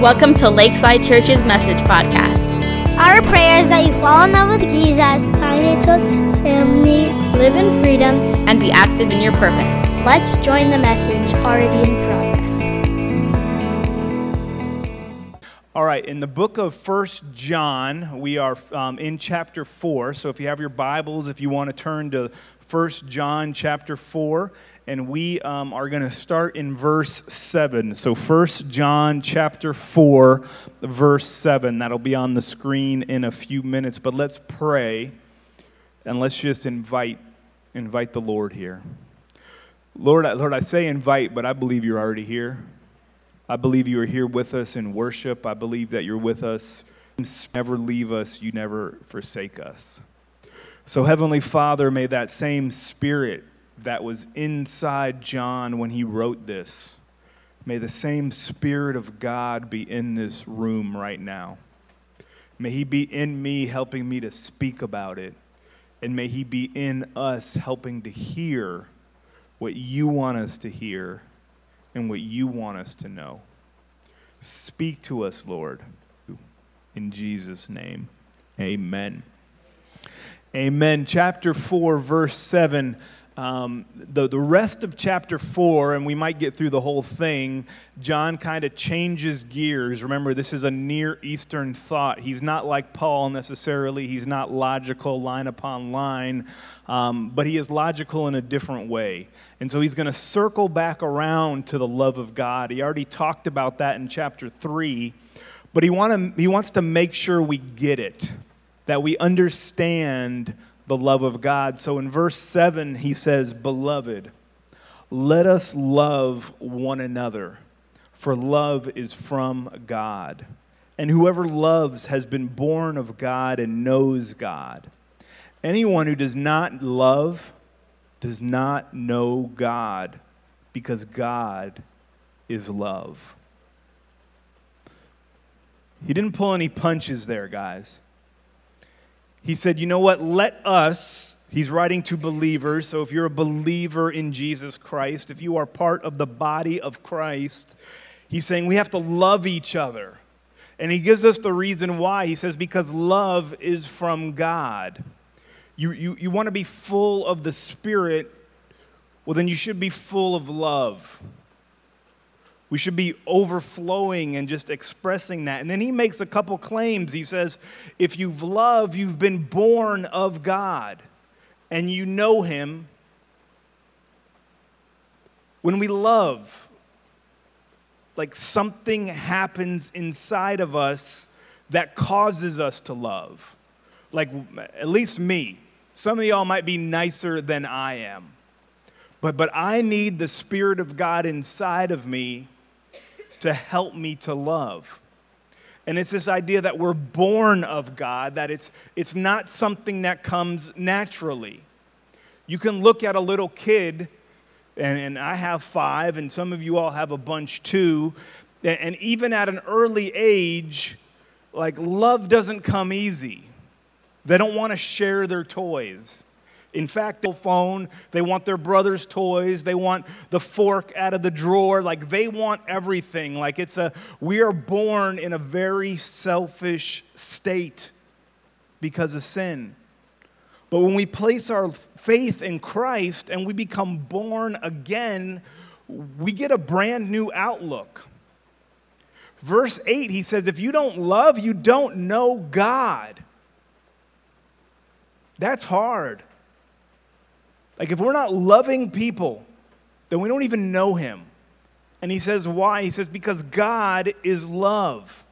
Welcome to Lakeside Church's Message Podcast. Our prayer is that you fall in love with Jesus, find a church family, live in freedom, and be active in your purpose. Let's join the message already in progress. All right, in the book of First John, we are um, in chapter 4. So if you have your Bibles, if you want to turn to First John chapter 4, and we um, are going to start in verse 7. So, First John chapter 4, verse 7. That'll be on the screen in a few minutes. But let's pray and let's just invite, invite the Lord here. Lord, I, Lord, I say invite, but I believe you're already here. I believe you are here with us in worship. I believe that you're with us. Never leave us, you never forsake us. So, Heavenly Father, may that same spirit that was inside John when he wrote this. May the same Spirit of God be in this room right now. May He be in me, helping me to speak about it. And may He be in us, helping to hear what you want us to hear and what you want us to know. Speak to us, Lord. In Jesus' name, amen. Amen. Chapter 4, verse 7. Um, the, the rest of chapter 4, and we might get through the whole thing, John kind of changes gears. Remember, this is a Near Eastern thought. He's not like Paul necessarily, he's not logical line upon line, um, but he is logical in a different way. And so he's going to circle back around to the love of God. He already talked about that in chapter 3, but he, wanna, he wants to make sure we get it, that we understand the love of God. So in verse 7, he says, Beloved, let us love one another, for love is from God. And whoever loves has been born of God and knows God. Anyone who does not love does not know God, because God is love. He didn't pull any punches there, guys he said, You know what? Let us, he's writing to believers. So if you're a believer in Jesus Christ, if you are part of the body of Christ, he's saying we have to love each other. And he gives us the reason why. He says, Because love is from God. You, you, you want to be full of the Spirit, well, then you should be full of love. We should be overflowing and just expressing that. And then he makes a couple claims. He says, If you've loved, you've been born of God and you know him. When we love, like something happens inside of us that causes us to love. Like, at least me. Some of y'all might be nicer than I am. But, but I need the Spirit of God inside of me to help me to love. And it's this idea that we're born of God, that it's, it's not something that comes naturally. You can look at a little kid, and, and I have five, and some of you all have a bunch too, and, and even at an early age, like love doesn't come easy. They don't want to share their toys. In fact, they'll phone, they want their brother's toys, they want the fork out of the drawer, like they want everything. Like it's a, we are born in a very selfish state because of sin. But when we place our faith in Christ and we become born again, we get a brand new outlook. Verse 8, he says, If you don't love, you don't know God. That's hard. Like, if we're not loving people, then we don't even know Him. And He says, why? He says, because God is love.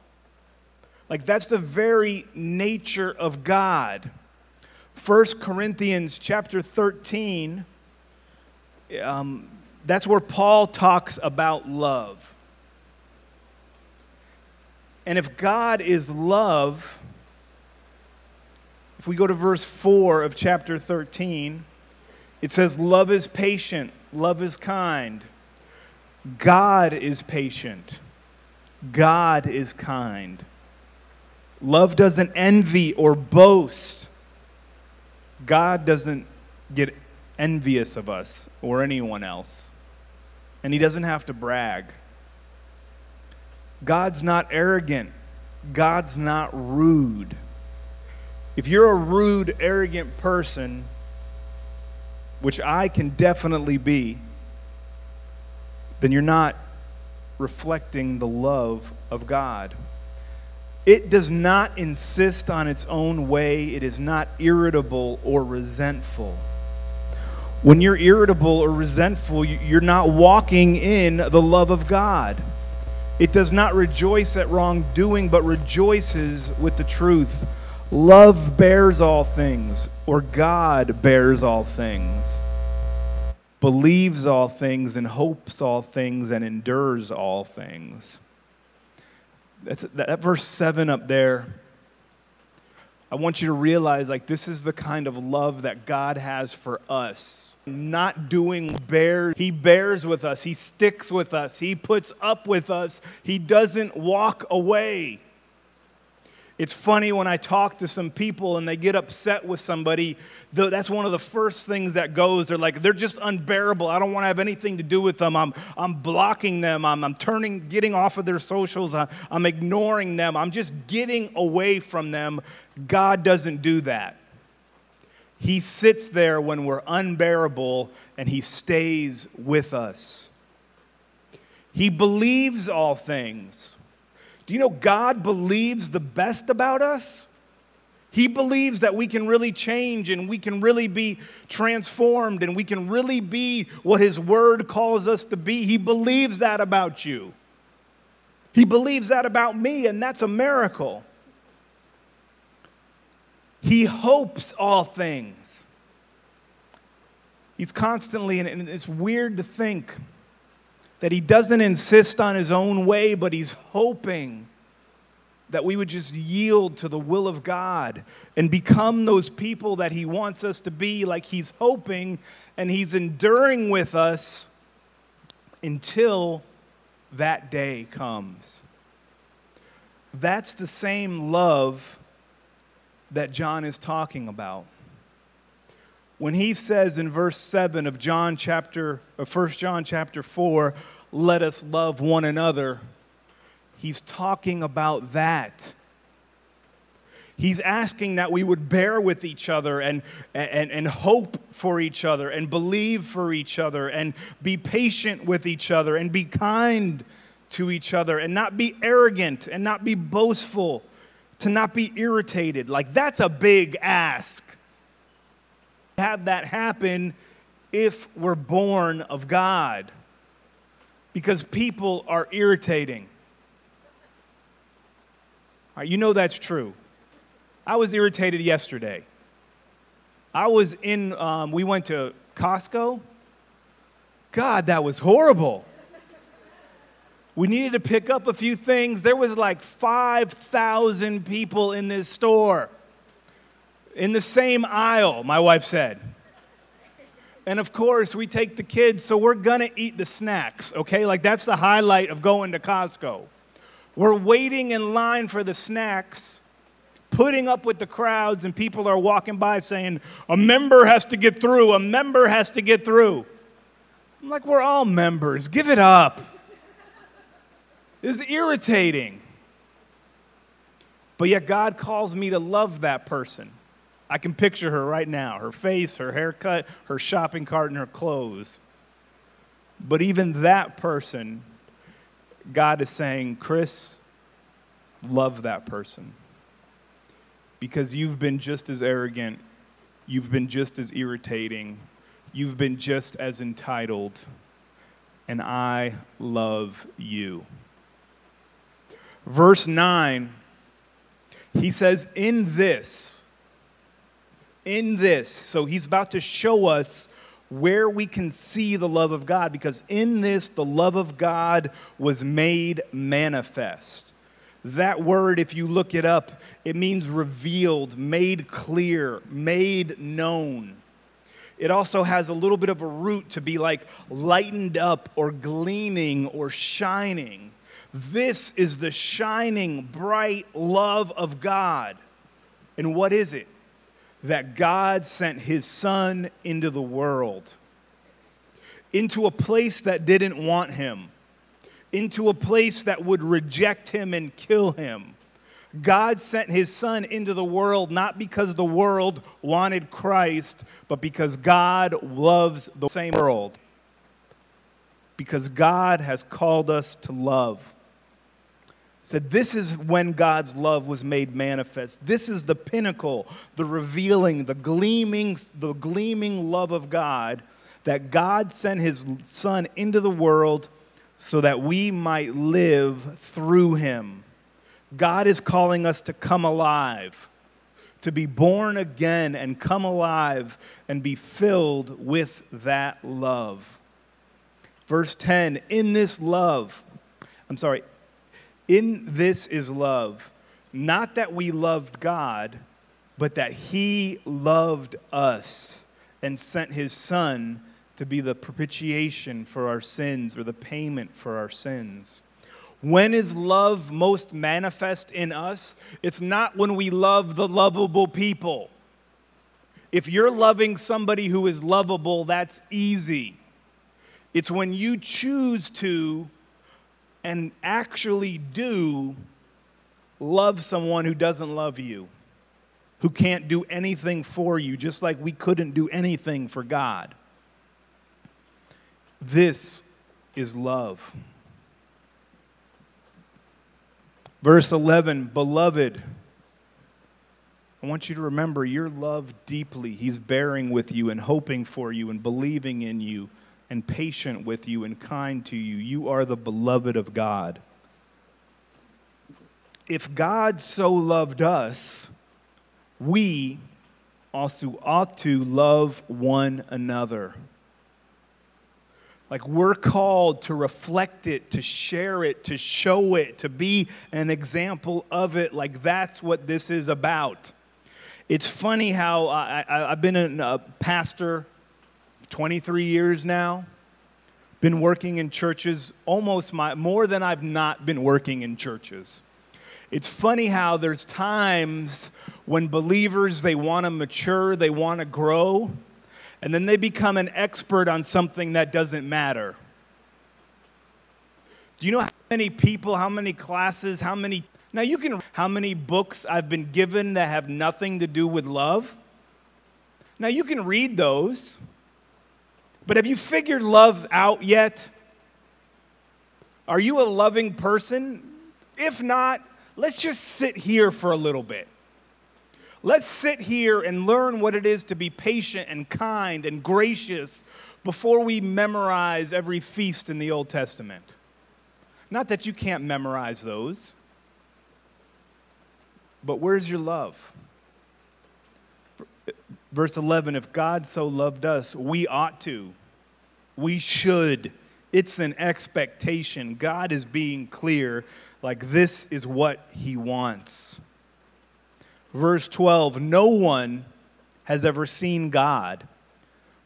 Like, that's the very nature of God. 1 Corinthians chapter 13, um, that's where Paul talks about love. And if God is love, if we go to verse 4 of chapter 13, it says, Love is patient, love is kind. God is patient, God is kind. Love doesn't envy or boast. God doesn't get envious of us or anyone else. And He doesn't have to brag. God's not arrogant. God's not rude. If you're a rude, arrogant person, which I can definitely be, then you're not reflecting the love of God. It does not insist on its own way, it is not irritable or resentful. When you're irritable or resentful, you're not walking in the love of God. It does not rejoice at wrongdoing, but rejoices with the truth. Love bears all things, or God bears all things, believes all things, and hopes all things, and endures all things. That's, that verse 7 up there I want you to realize like this is the kind of love that God has for us. Not doing bear, he bears with us, he sticks with us, he puts up with us, he doesn't walk away. It's funny when I talk to some people and they get upset with somebody, that's one of the first things that goes. They're like, they're just unbearable. I don't want to have anything to do with them. I'm, I'm blocking them. I'm, I'm turning, getting off of their socials. I'm ignoring them. I'm just getting away from them. God doesn't do that. He sits there when we're unbearable and he stays with us. He believes all things. Do you know God believes the best about us? He believes that we can really change and we can really be transformed and we can really be what His Word calls us to be. He believes that about you. He believes that about me, and that's a miracle. He hopes all things. He's constantly, and it's weird to think that he doesn't insist on his own way, but he's hoping that we would just yield to the will of God and become those people that he wants us to be, like he's hoping and he's enduring with us until that day comes. That's the same love that John is talking about when he says in verse 7 of John chapter of 1 John chapter 4, let us love one another, he's talking about that. He's asking that we would bear with each other and, and, and hope for each other and believe for each other and be patient with each other and be kind to each other and not be arrogant and not be boastful, to not be irritated. Like, that's a big ask have that happen if we're born of God. Because people are irritating. You know that's true. I was irritated yesterday. I was in, um, we went to Costco. God, that was horrible. We needed to pick up a few things. There was like 5,000 people in this store in the same aisle, my wife said. And of course, we take the kids, so we're gonna eat the snacks, okay? Like that's the highlight of going to Costco. We're waiting in line for the snacks, putting up with the crowds, and people are walking by saying, A member has to get through, a member has to get through. I'm like, We're all members, give it up. It was irritating. But yet, God calls me to love that person. I can picture her right now her face, her haircut, her shopping cart, and her clothes. But even that person, God is saying, Chris, love that person. Because you've been just as arrogant, you've been just as irritating, you've been just as entitled, and I love you. Verse 9, he says, In this, in this. So he's about to show us where we can see the love of God because in this, the love of God was made manifest. That word, if you look it up, it means revealed, made clear, made known. It also has a little bit of a root to be like lightened up or gleaming or shining. This is the shining, bright love of God. And what is it? That God sent his son into the world, into a place that didn't want him, into a place that would reject him and kill him. God sent his son into the world not because the world wanted Christ, but because God loves the same world. Because God has called us to love. Said this is when God's love was made manifest. This is the pinnacle, the revealing, the gleaming, the gleaming love of God that God sent his son into the world so that we might live through him. God is calling us to come alive, to be born again and come alive and be filled with that love. Verse 10 In this love, I'm sorry, in this is love, not that we loved God, but that He loved us and sent His Son to be the propitiation for our sins or the payment for our sins. When is love most manifest in us? It's not when we love the lovable people. If you're loving somebody who is lovable, that's easy. It's when you choose to and actually do love someone who doesn't love you, who can't do anything for you, just like we couldn't do anything for God. This is love. Verse 11, beloved, I want you to remember you're loved deeply. He's bearing with you and hoping for you and believing in you and patient with you and kind to you. You are the beloved of God. If God so loved us, we also ought to love one another. Like we're called to reflect it, to share it, to show it, to be an example of it. Like that's what this is about. It's funny how I, have been a pastor 23 years now. Been working in churches almost my, more than I've not been working in churches. It's funny how there's times when believers they want to mature, they want to grow, and then they become an expert on something that doesn't matter. Do you know how many people, how many classes, how many now you can how many books I've been given that have nothing to do with love? Now you can read those. But have you figured love out yet? Are you a loving person? If not, let's just sit here for a little bit. Let's sit here and learn what it is to be patient and kind and gracious before we memorize every feast in the Old Testament. Not that you can't memorize those, but where's your love? Verse 11 If God so loved us, we ought to. We should. It's an expectation. God is being clear, like this is what He wants. Verse 12 No one has ever seen God.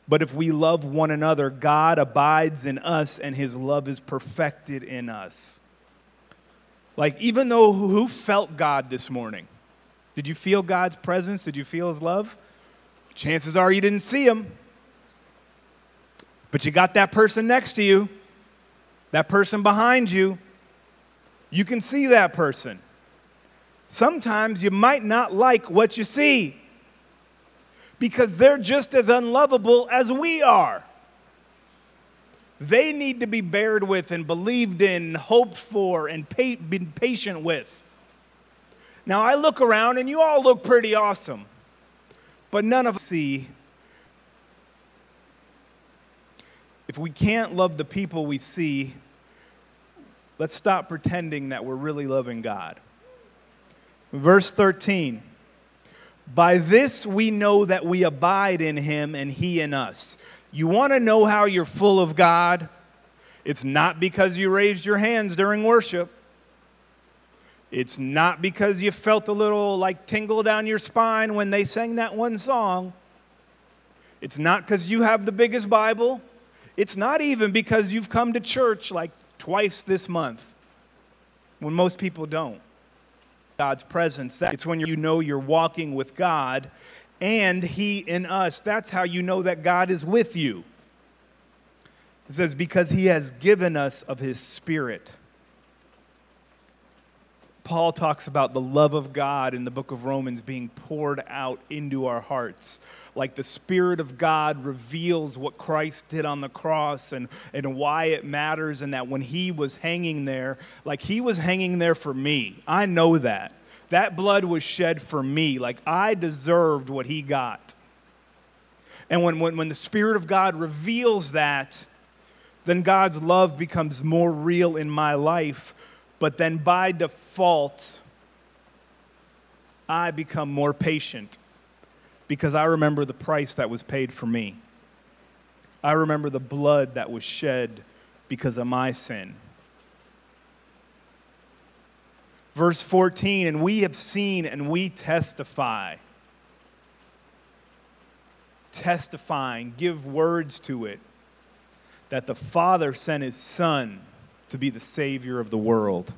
But if we love one another, God abides in us and his love is perfected in us. Like, even though who felt God this morning? Did you feel God's presence? Did you feel his love? Chances are you didn't see him. But you got that person next to you, that person behind you. You can see that person. Sometimes you might not like what you see because they're just as unlovable as we are. They need to be bared with and believed in, hoped for, and pa- been patient with. Now, I look around and you all look pretty awesome, but none of us see. If we can't love the people we see, let's stop pretending that we're really loving God. Verse 13 By this we know that we abide in him and he in us. You want to know how you're full of God? It's not because you raised your hands during worship. It's not because you felt a little like tingle down your spine when they sang that one song. It's not because you have the biggest Bible. It's not even because you've come to church like twice this month when most people don't. God's presence. It's when you know you're walking with God and He in us. That's how you know that God is with you. It says, Because he has given us of his spirit. Paul talks about the love of God in the book of Romans being poured out into our hearts. Like the Spirit of God reveals what Christ did on the cross and, and why it matters, and that when he was hanging there, like he was hanging there for me. I know that. That blood was shed for me. Like I deserved what he got. And when, when, when the Spirit of God reveals that, then God's love becomes more real in my life but then by default, I become more patient because I remember the price that was paid for me. I remember the blood that was shed because of my sin. Verse 14, and we have seen and we testify. Testifying, give words to it, that the Father sent his Son to be the Savior of the world.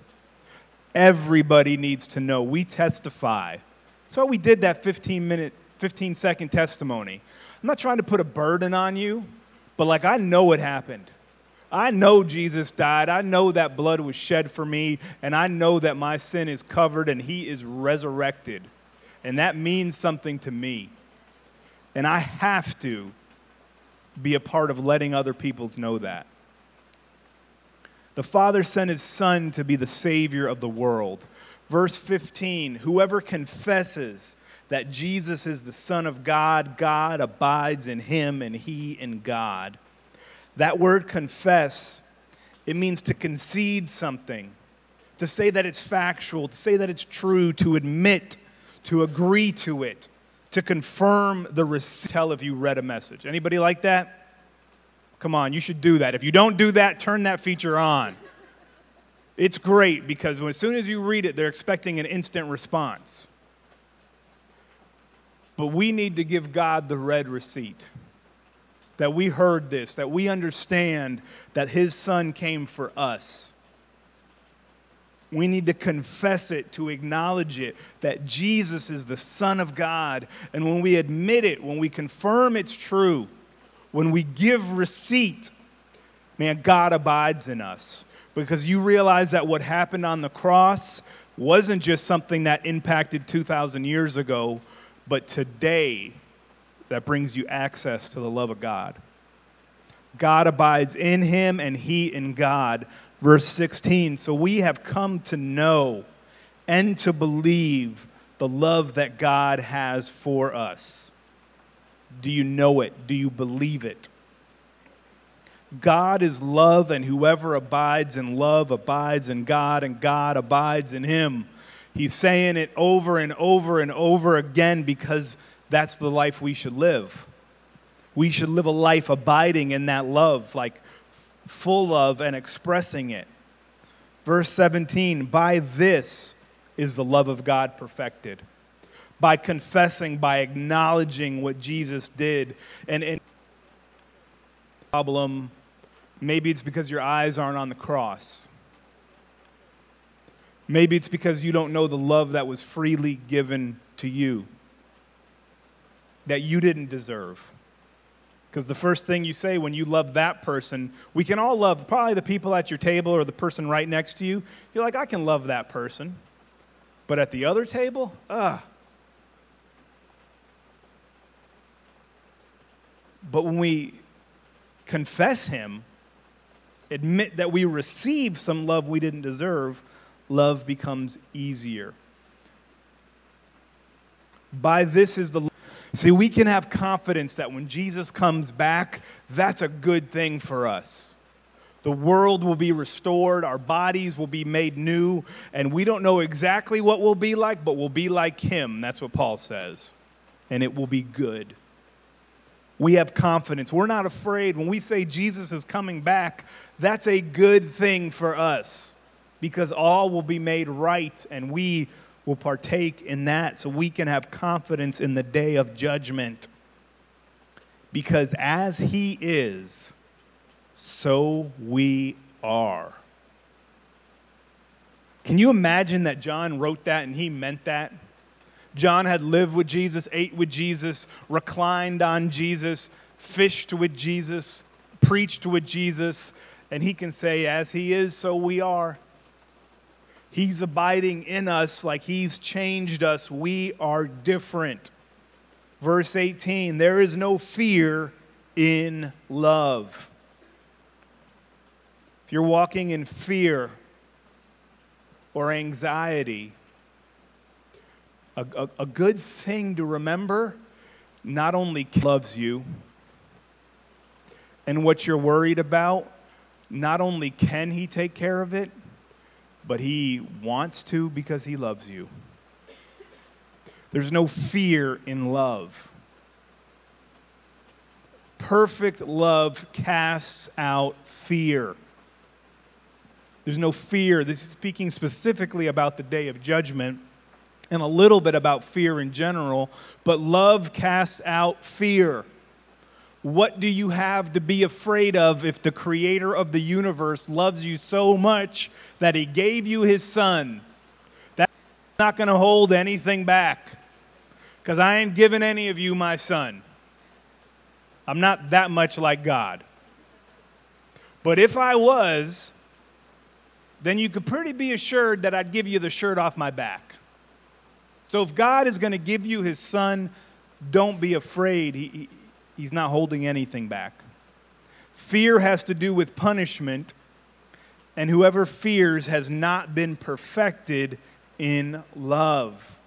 Everybody needs to know. We testify. That's why we did that 15 minute, 15 second testimony. I'm not trying to put a burden on you, but like I know it happened. I know Jesus died. I know that blood was shed for me, and I know that my sin is covered and he is resurrected. And that means something to me. And I have to be a part of letting other people know that. The Father sent his Son to be the Savior of the world. Verse 15 Whoever confesses that Jesus is the Son of God, God abides in him and he in God. That word confess, it means to concede something, to say that it's factual, to say that it's true, to admit, to agree to it, to confirm the receipt. Tell if you read a message. Anybody like that? Come on, you should do that. If you don't do that, turn that feature on. It's great because as soon as you read it, they're expecting an instant response. But we need to give God the red receipt that we heard this, that we understand that His Son came for us. We need to confess it, to acknowledge it, that Jesus is the Son of God. And when we admit it, when we confirm it's true, when we give receipt, man, God abides in us. Because you realize that what happened on the cross wasn't just something that impacted 2,000 years ago, but today that brings you access to the love of God. God abides in him and he in God. Verse 16. So we have come to know and to believe the love that God has for us. Do you know it? Do you believe it? God is love, and whoever abides in love abides in God, and God abides in him. He's saying it over and over and over again because that's the life we should live. We should live a life abiding in that love, like full of and expressing it. Verse 17 By this is the love of God perfected by confessing, by acknowledging what Jesus did. And, and problem, maybe it's because your eyes aren't on the cross. Maybe it's because you don't know the love that was freely given to you, that you didn't deserve. Because the first thing you say when you love that person, we can all love probably the people at your table or the person right next to you. You're like, I can love that person. But at the other table, ah, But when we confess Him, admit that we receive some love we didn't deserve, love becomes easier. By this is the See, we can have confidence that when Jesus comes back, that's a good thing for us. The world will be restored, our bodies will be made new, and we don't know exactly what we'll be like, but we'll be like Him. That's what Paul says. And it will be good we have confidence. We're not afraid. When we say Jesus is coming back, that's a good thing for us because all will be made right and we will partake in that so we can have confidence in the day of judgment. Because as He is, so we are. Can you imagine that John wrote that and he meant that? John had lived with Jesus, ate with Jesus, reclined on Jesus, fished with Jesus, preached with Jesus, and he can say, As he is, so we are. He's abiding in us like he's changed us. We are different. Verse 18 there is no fear in love. If you're walking in fear or anxiety, a, a, a good thing to remember not only loves you, and what you're worried about, not only can he take care of it, but he wants to because he loves you. There's no fear in love. Perfect love casts out fear. There's no fear. This is speaking specifically about the day of judgment and a little bit about fear in general, but love casts out fear. What do you have to be afraid of if the creator of the universe loves you so much that he gave you his son? That's not going to hold anything back because I ain't giving any of you my son. I'm not that much like God. But if I was, then you could pretty be assured that I'd give you the shirt off my back. So if God is going to give you his son, don't be afraid. He, he, he's not holding anything back. Fear has to do with punishment, and whoever fears has not been perfected in love.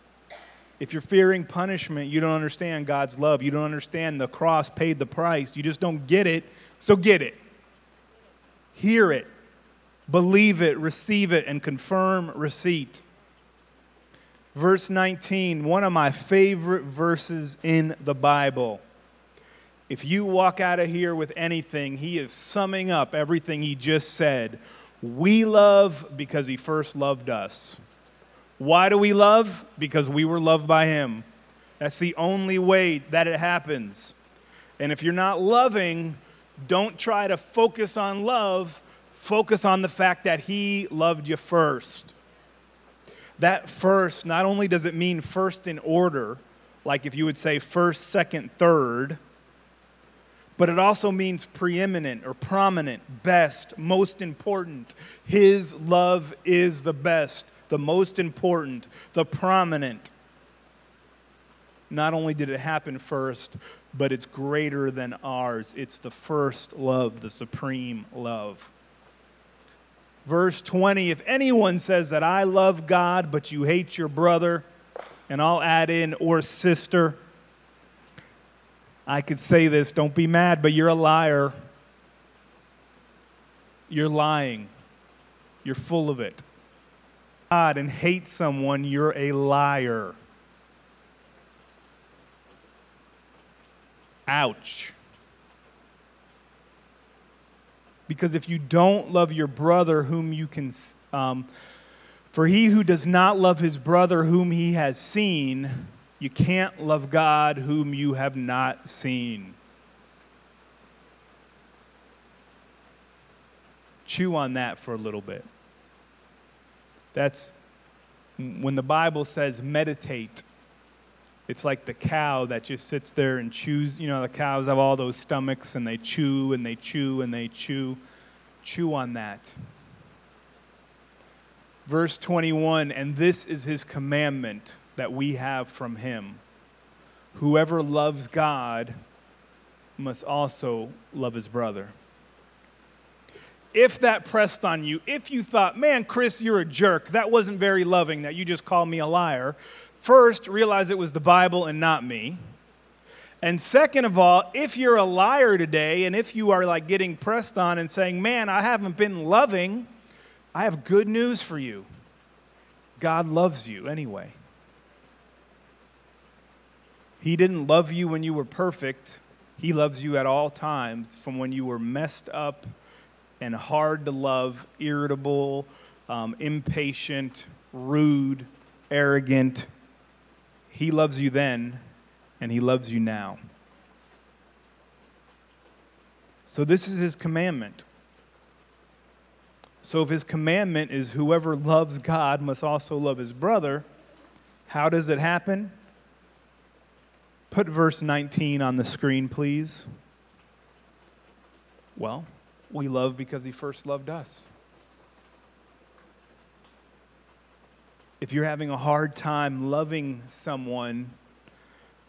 If you're fearing punishment, you don't understand God's love. You don't understand the cross paid the price. You just don't get it, so get it. Hear it, believe it, receive it, and confirm receipt. Verse 19, one of my favorite verses in the Bible. If you walk out of here with anything, he is summing up everything he just said. We love because he first loved us. Why do we love? Because we were loved by him. That's the only way that it happens. And if you're not loving, don't try to focus on love, focus on the fact that he loved you first. That first, not only does it mean first in order, like if you would say first, second, third, but it also means preeminent or prominent, best, most important. His love is the best, the most important, the prominent. Not only did it happen first, but it's greater than ours. It's the first love, the supreme love. Verse 20 If anyone says that I love God, but you hate your brother, and I'll add in, or sister, I could say this, don't be mad, but you're a liar. You're lying. You're full of it. God and hate someone, you're a liar. Ouch. Because if you don't love your brother, whom you can, um, for he who does not love his brother whom he has seen, you can't love God whom you have not seen. Chew on that for a little bit. That's when the Bible says meditate. It's like the cow that just sits there and chews. You know, the cows have all those stomachs and they chew and they chew and they chew. Chew on that. Verse 21 And this is his commandment that we have from him. Whoever loves God must also love his brother. If that pressed on you, if you thought, man, Chris, you're a jerk, that wasn't very loving, that you just called me a liar, first realize it was the Bible and not me. And second of all, if you're a liar today and if you are like getting pressed on and saying, man, I haven't been loving, I have good news for you. God loves you anyway. He didn't love you when you were perfect. He loves you at all times, from when you were messed up and hard to love, irritable, um, impatient, rude, arrogant. He loves you then, and He loves you now. So, this is His commandment. So, if His commandment is whoever loves God must also love his brother, how does it happen? Put verse 19 on the screen, please. Well, we love because he first loved us. If you're having a hard time loving someone,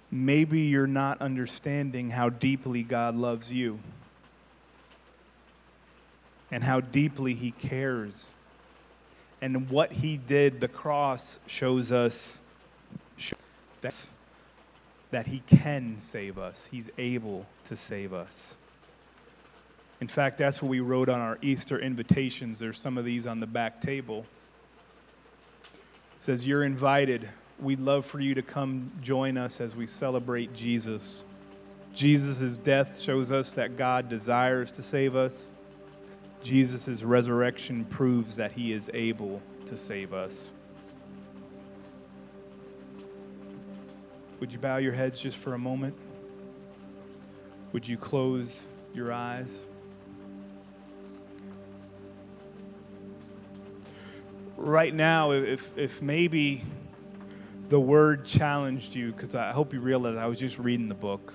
maybe you're not understanding how deeply God loves you and how deeply he cares. And what he did, the cross shows us that, he can save us. He's able to save us. In fact, that's what we wrote on our Easter invitations. There's some of these on the back table. Says, You're invited. We'd love for you to come join us as we celebrate Jesus. Jesus' death shows us that God desires to save us. Jesus' resurrection proves that he is able to save us. Would you bow your heads just for a moment? Would you close your eyes? Right now, if, if maybe the word challenged you, because I hope you realize I was just reading the book,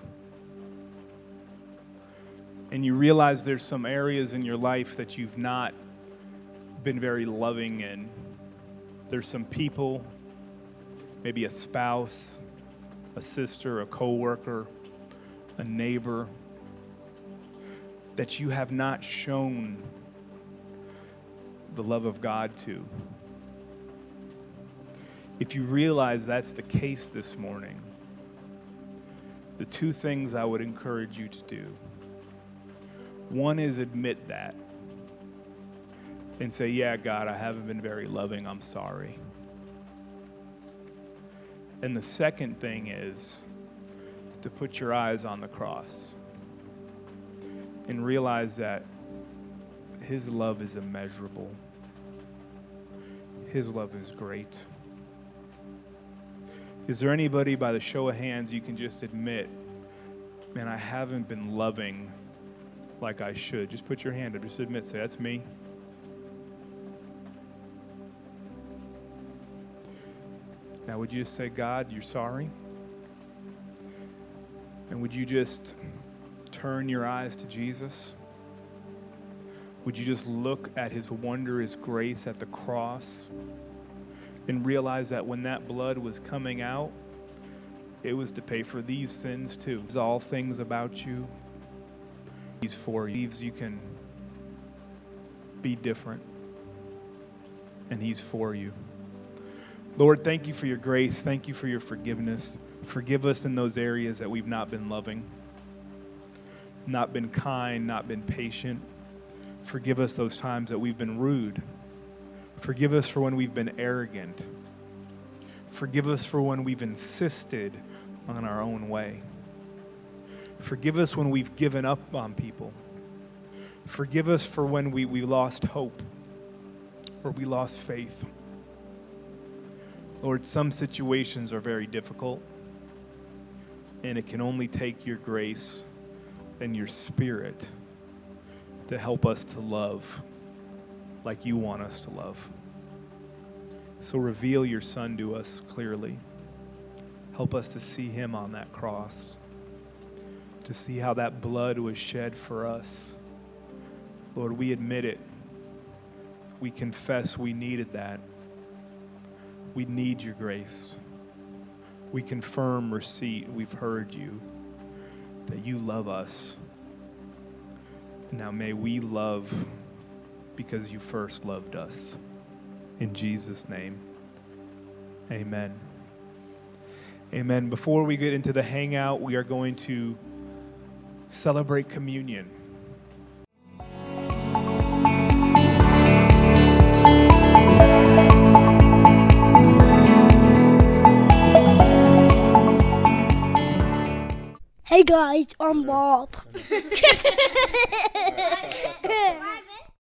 and you realize there's some areas in your life that you've not been very loving in. There's some people, maybe a spouse, a sister, a coworker, a neighbor that you have not shown the love of God to. If you realize that's the case this morning, the two things I would encourage you to do one is admit that and say, Yeah, God, I haven't been very loving. I'm sorry. And the second thing is to put your eyes on the cross and realize that His love is immeasurable, His love is great. Is there anybody by the show of hands you can just admit, man, I haven't been loving like I should? Just put your hand up. Just admit, say, that's me. Now, would you just say, God, you're sorry? And would you just turn your eyes to Jesus? Would you just look at his wondrous grace at the cross and realize that when that blood was coming out, it was to pay for these sins too. It's all things about you. He's for you. You can be different, and he's for you. Lord, thank you for your grace. Thank you for your forgiveness. Forgive us in those areas that we've not been loving, not been kind, not been patient. Forgive us those times that we've been rude. Forgive us for when we've been arrogant. Forgive us for when we've insisted on our own way. Forgive us when we've given up on people. Forgive us for when we, we lost hope or we lost faith. Lord, some situations are very difficult, and it can only take your grace and your spirit to help us to love like you want us to love. So reveal your Son to us clearly. Help us to see him on that cross, to see how that blood was shed for us. Lord, we admit it. We confess we needed that. We need your grace. We confirm receipt. We've heard you, that you love us. Now may we love because you first loved us. In Jesus' name, amen. Amen. Before we get into the hangout, we are going to celebrate communion. Hey guys, I'm Bob.